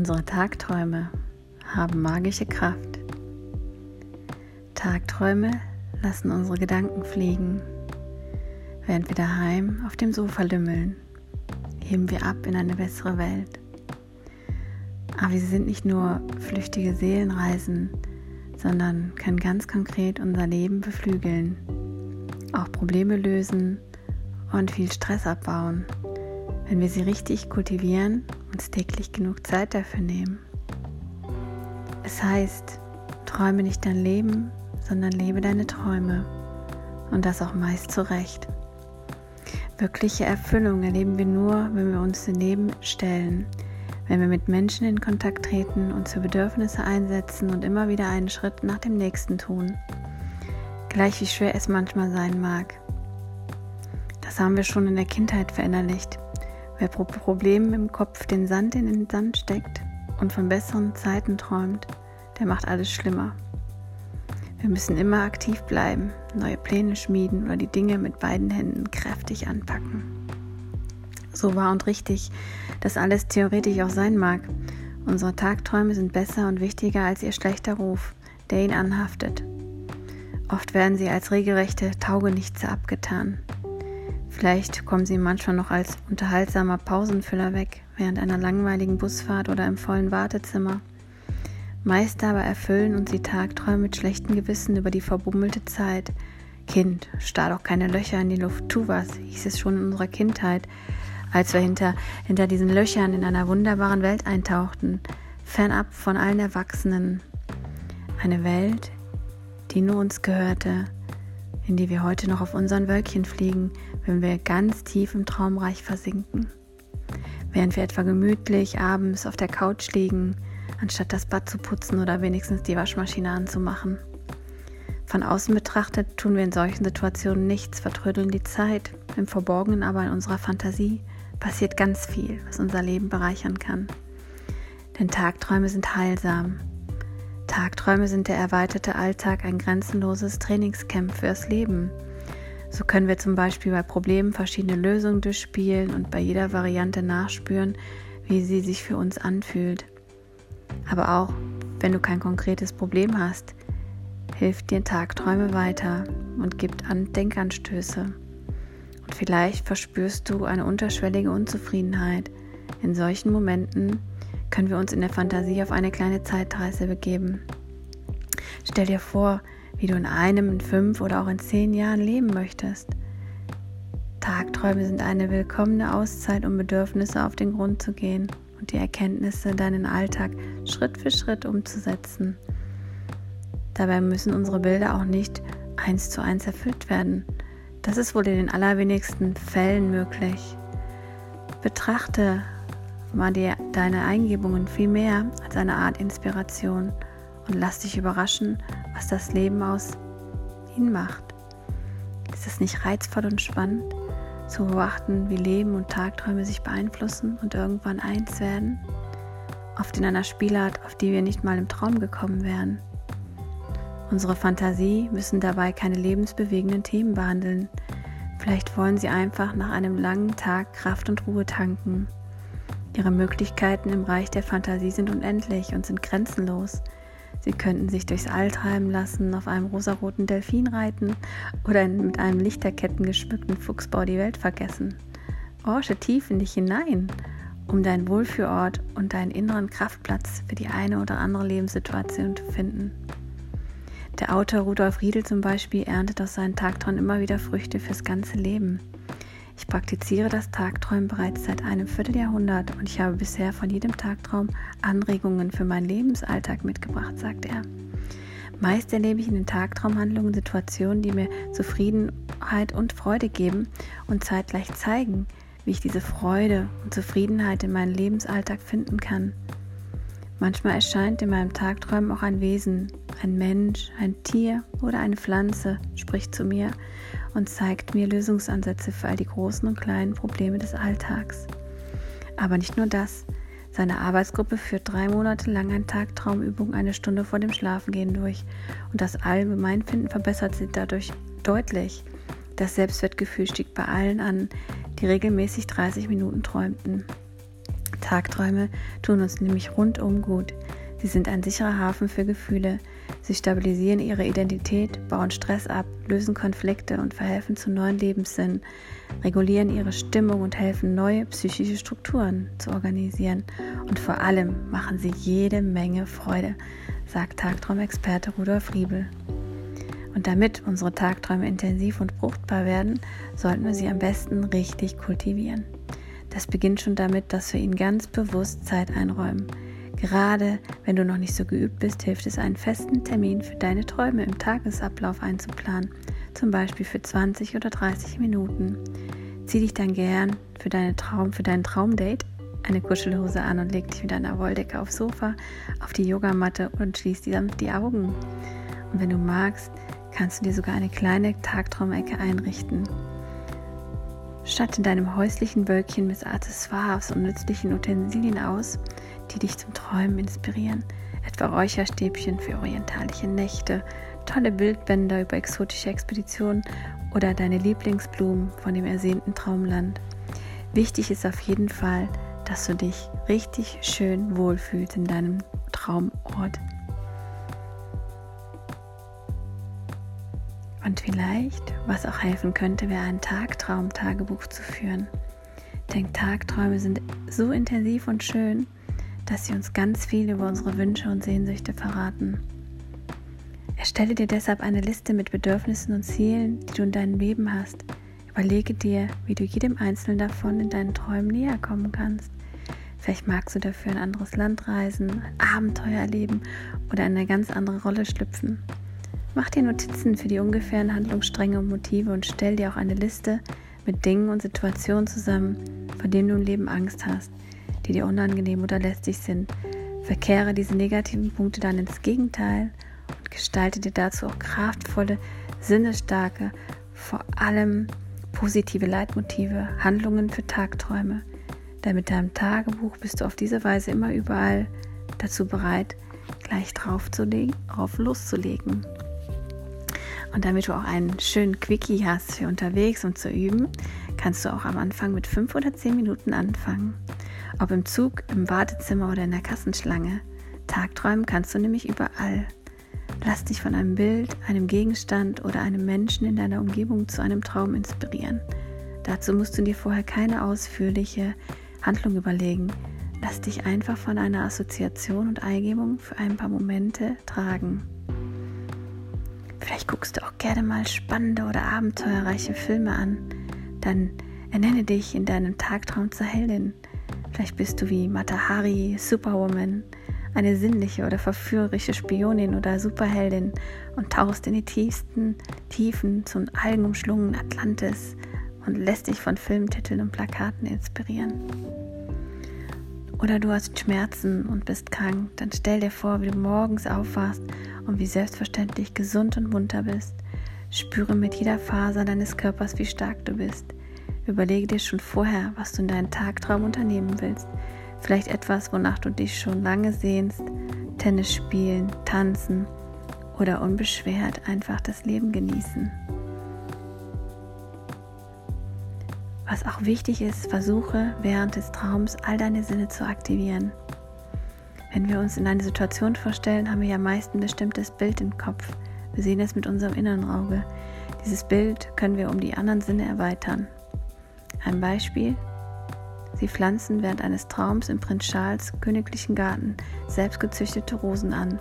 Unsere Tagträume haben magische Kraft. Tagträume lassen unsere Gedanken fliegen. Während wir daheim auf dem Sofa lümmeln, heben wir ab in eine bessere Welt. Aber sie sind nicht nur flüchtige Seelenreisen, sondern können ganz konkret unser Leben beflügeln, auch Probleme lösen und viel Stress abbauen, wenn wir sie richtig kultivieren uns täglich genug Zeit dafür nehmen. Es heißt, träume nicht dein Leben, sondern lebe deine Träume. Und das auch meist zu Recht. Wirkliche Erfüllung erleben wir nur, wenn wir uns daneben stellen, wenn wir mit Menschen in Kontakt treten, uns für Bedürfnisse einsetzen und immer wieder einen Schritt nach dem nächsten tun. Gleich wie schwer es manchmal sein mag. Das haben wir schon in der Kindheit verinnerlicht. Wer pro Problem im Kopf den Sand in den Sand steckt und von besseren Zeiten träumt, der macht alles schlimmer. Wir müssen immer aktiv bleiben, neue Pläne schmieden oder die Dinge mit beiden Händen kräftig anpacken. So wahr und richtig, dass alles theoretisch auch sein mag. Unsere Tagträume sind besser und wichtiger als ihr schlechter Ruf, der ihn anhaftet. Oft werden sie als regelrechte Taugenichtse abgetan. Vielleicht kommen sie manchmal noch als unterhaltsamer Pausenfüller weg, während einer langweiligen Busfahrt oder im vollen Wartezimmer. Meist aber erfüllen uns die Tagträume mit schlechtem Gewissen über die verbummelte Zeit. Kind, starr doch keine Löcher in die Luft, tu was, hieß es schon in unserer Kindheit, als wir hinter, hinter diesen Löchern in einer wunderbaren Welt eintauchten, fernab von allen Erwachsenen. Eine Welt, die nur uns gehörte, in die wir heute noch auf unseren Wölkchen fliegen, wenn wir ganz tief im Traumreich versinken. Während wir etwa gemütlich abends auf der Couch liegen, anstatt das Bad zu putzen oder wenigstens die Waschmaschine anzumachen. Von außen betrachtet tun wir in solchen Situationen nichts, vertrödeln die Zeit. Im Verborgenen aber in unserer Fantasie passiert ganz viel, was unser Leben bereichern kann. Denn Tagträume sind heilsam. Tagträume sind der erweiterte Alltag ein grenzenloses Trainingscamp fürs Leben. So können wir zum Beispiel bei Problemen verschiedene Lösungen durchspielen und bei jeder Variante nachspüren, wie sie sich für uns anfühlt. Aber auch wenn du kein konkretes Problem hast, hilft dir Tagträume weiter und gibt an Denkanstöße. Und vielleicht verspürst du eine unterschwellige Unzufriedenheit. In solchen Momenten können wir uns in der Fantasie auf eine kleine Zeitreise begeben. Stell dir vor, wie du in einem, in fünf oder auch in zehn Jahren leben möchtest. Tagträume sind eine willkommene Auszeit, um Bedürfnisse auf den Grund zu gehen und die Erkenntnisse deinen Alltag Schritt für Schritt umzusetzen. Dabei müssen unsere Bilder auch nicht eins zu eins erfüllt werden. Das ist wohl in den allerwenigsten Fällen möglich. Betrachte mal die, deine Eingebungen viel mehr als eine Art Inspiration und lass dich überraschen, was das Leben aus ihnen macht. Ist es nicht reizvoll und spannend, zu beobachten, wie Leben und Tagträume sich beeinflussen und irgendwann eins werden? Oft in einer Spielart, auf die wir nicht mal im Traum gekommen wären. Unsere Fantasie müssen dabei keine lebensbewegenden Themen behandeln. Vielleicht wollen sie einfach nach einem langen Tag Kraft und Ruhe tanken. Ihre Möglichkeiten im Reich der Fantasie sind unendlich und sind grenzenlos. Sie könnten sich durchs All treiben lassen, auf einem rosaroten Delfin reiten oder mit einem Lichterketten geschmückten Fuchsbau die Welt vergessen. Orsche tief in dich hinein, um deinen Wohlfühlort und deinen inneren Kraftplatz für die eine oder andere Lebenssituation zu finden. Der Autor Rudolf Riedel zum Beispiel erntet aus seinen Tagträumen immer wieder Früchte fürs ganze Leben. Ich praktiziere das Tagträumen bereits seit einem Vierteljahrhundert und ich habe bisher von jedem Tagtraum Anregungen für meinen Lebensalltag mitgebracht, sagt er. Meist erlebe ich in den Tagtraumhandlungen Situationen, die mir Zufriedenheit und Freude geben und zeitgleich zeigen, wie ich diese Freude und Zufriedenheit in meinem Lebensalltag finden kann. Manchmal erscheint in meinem Tagträumen auch ein Wesen, ein Mensch, ein Tier oder eine Pflanze spricht zu mir und zeigt mir Lösungsansätze für all die großen und kleinen Probleme des Alltags. Aber nicht nur das. Seine Arbeitsgruppe führt drei Monate lang ein Tagtraumübung eine Stunde vor dem Schlafengehen durch und das Allgemeinfinden verbessert sich dadurch deutlich. Das Selbstwertgefühl stieg bei allen an, die regelmäßig 30 Minuten träumten. Tagträume tun uns nämlich rundum gut. Sie sind ein sicherer Hafen für Gefühle. Sie stabilisieren ihre Identität, bauen Stress ab, lösen Konflikte und verhelfen zu neuen Lebenssinn, regulieren ihre Stimmung und helfen, neue psychische Strukturen zu organisieren. Und vor allem machen sie jede Menge Freude, sagt Tagtraumexperte Rudolf Riebel. Und damit unsere Tagträume intensiv und fruchtbar werden, sollten wir sie am besten richtig kultivieren. Das beginnt schon damit, dass wir ihnen ganz bewusst Zeit einräumen. Gerade wenn du noch nicht so geübt bist, hilft es, einen festen Termin für deine Träume im Tagesablauf einzuplanen, zum Beispiel für 20 oder 30 Minuten. Zieh dich dann gern für, deine Traum, für dein Traumdate eine Kuschelhose an und leg dich mit einer Wolldecke aufs Sofa, auf die Yogamatte und schließ dann die Augen. Und wenn du magst, kannst du dir sogar eine kleine Tagtraumecke einrichten. Statt in deinem häuslichen Wölkchen mit Accessoires und nützlichen Utensilien aus, die dich zum Träumen inspirieren. Etwa Räucherstäbchen für orientalische Nächte, tolle Bildbänder über exotische Expeditionen oder deine Lieblingsblumen von dem ersehnten Traumland. Wichtig ist auf jeden Fall, dass du dich richtig schön wohlfühlst in deinem Traumort. Und vielleicht, was auch helfen könnte, wäre ein Tagtraum-Tagebuch zu führen. Denn Tagträume sind so intensiv und schön, dass sie uns ganz viel über unsere Wünsche und Sehnsüchte verraten. Erstelle dir deshalb eine Liste mit Bedürfnissen und Zielen, die du in deinem Leben hast. Überlege dir, wie du jedem Einzelnen davon in deinen Träumen näher kommen kannst. Vielleicht magst du dafür ein anderes Land reisen, ein Abenteuer erleben oder in eine ganz andere Rolle schlüpfen. Mach dir Notizen für die ungefähren Handlungsstränge und Motive und stell dir auch eine Liste mit Dingen und Situationen zusammen, vor denen du im Leben Angst hast die dir unangenehm oder lästig sind. Verkehre diese negativen Punkte dann ins Gegenteil und gestalte dir dazu auch kraftvolle, sinnestarke, vor allem positive Leitmotive, Handlungen für Tagträume. Denn mit deinem Tagebuch bist du auf diese Weise immer überall dazu bereit, gleich draufzulegen, drauf loszulegen. Und damit du auch einen schönen Quickie hast für unterwegs und zu üben, kannst du auch am Anfang mit fünf oder zehn Minuten anfangen. Ob im Zug, im Wartezimmer oder in der Kassenschlange. Tagträumen kannst du nämlich überall. Lass dich von einem Bild, einem Gegenstand oder einem Menschen in deiner Umgebung zu einem Traum inspirieren. Dazu musst du dir vorher keine ausführliche Handlung überlegen. Lass dich einfach von einer Assoziation und Eingebung für ein paar Momente tragen. Vielleicht guckst du auch gerne mal spannende oder abenteuerreiche Filme an. Dann ernenne dich in deinem Tagtraum zur Heldin Vielleicht bist du wie Matahari, Superwoman, eine sinnliche oder verführerische Spionin oder Superheldin und tauchst in die tiefsten Tiefen zum algenumschlungenen Atlantis und lässt dich von Filmtiteln und Plakaten inspirieren. Oder du hast Schmerzen und bist krank, dann stell dir vor, wie du morgens aufwachst und wie selbstverständlich gesund und munter bist. Spüre mit jeder Faser deines Körpers, wie stark du bist. Überlege dir schon vorher, was du in deinem Tagtraum unternehmen willst. Vielleicht etwas, wonach du dich schon lange sehnst. Tennis spielen, tanzen oder unbeschwert einfach das Leben genießen. Was auch wichtig ist, versuche während des Traums all deine Sinne zu aktivieren. Wenn wir uns in eine Situation vorstellen, haben wir ja meist ein bestimmtes Bild im Kopf. Wir sehen es mit unserem inneren Auge. Dieses Bild können wir um die anderen Sinne erweitern. Ein Beispiel. Sie pflanzen während eines Traums im Prinz Charles königlichen Garten selbstgezüchtete Rosen an.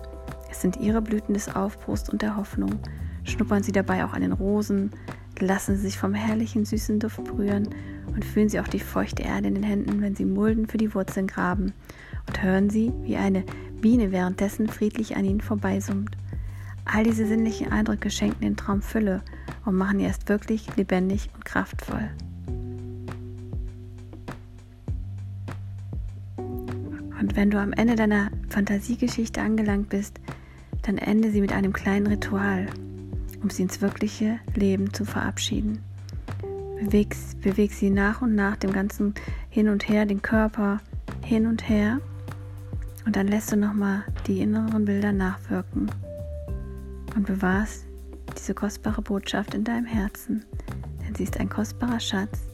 Es sind ihre Blüten des Aufbruchs und der Hoffnung. Schnuppern Sie dabei auch an den Rosen, lassen Sie sich vom herrlichen süßen Duft berühren und fühlen Sie auch die feuchte Erde in den Händen, wenn Sie Mulden für die Wurzeln graben. Und hören Sie, wie eine Biene währenddessen friedlich an Ihnen vorbeisummt. All diese sinnlichen Eindrücke schenken den Traum Fülle und machen ihn erst wirklich lebendig und kraftvoll. Und wenn du am Ende deiner Fantasiegeschichte angelangt bist, dann ende sie mit einem kleinen Ritual, um sie ins wirkliche Leben zu verabschieden. Beweg, beweg sie nach und nach dem ganzen hin und her, den Körper hin und her. Und dann lässt du nochmal die inneren Bilder nachwirken und bewahrst diese kostbare Botschaft in deinem Herzen, denn sie ist ein kostbarer Schatz,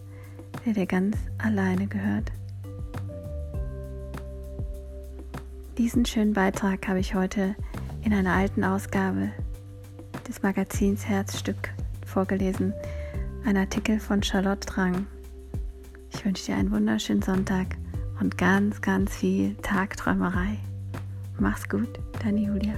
der dir ganz alleine gehört. Diesen schönen Beitrag habe ich heute in einer alten Ausgabe des Magazins Herzstück vorgelesen. Ein Artikel von Charlotte Drang. Ich wünsche dir einen wunderschönen Sonntag und ganz, ganz viel Tagträumerei. Mach's gut, deine Julia.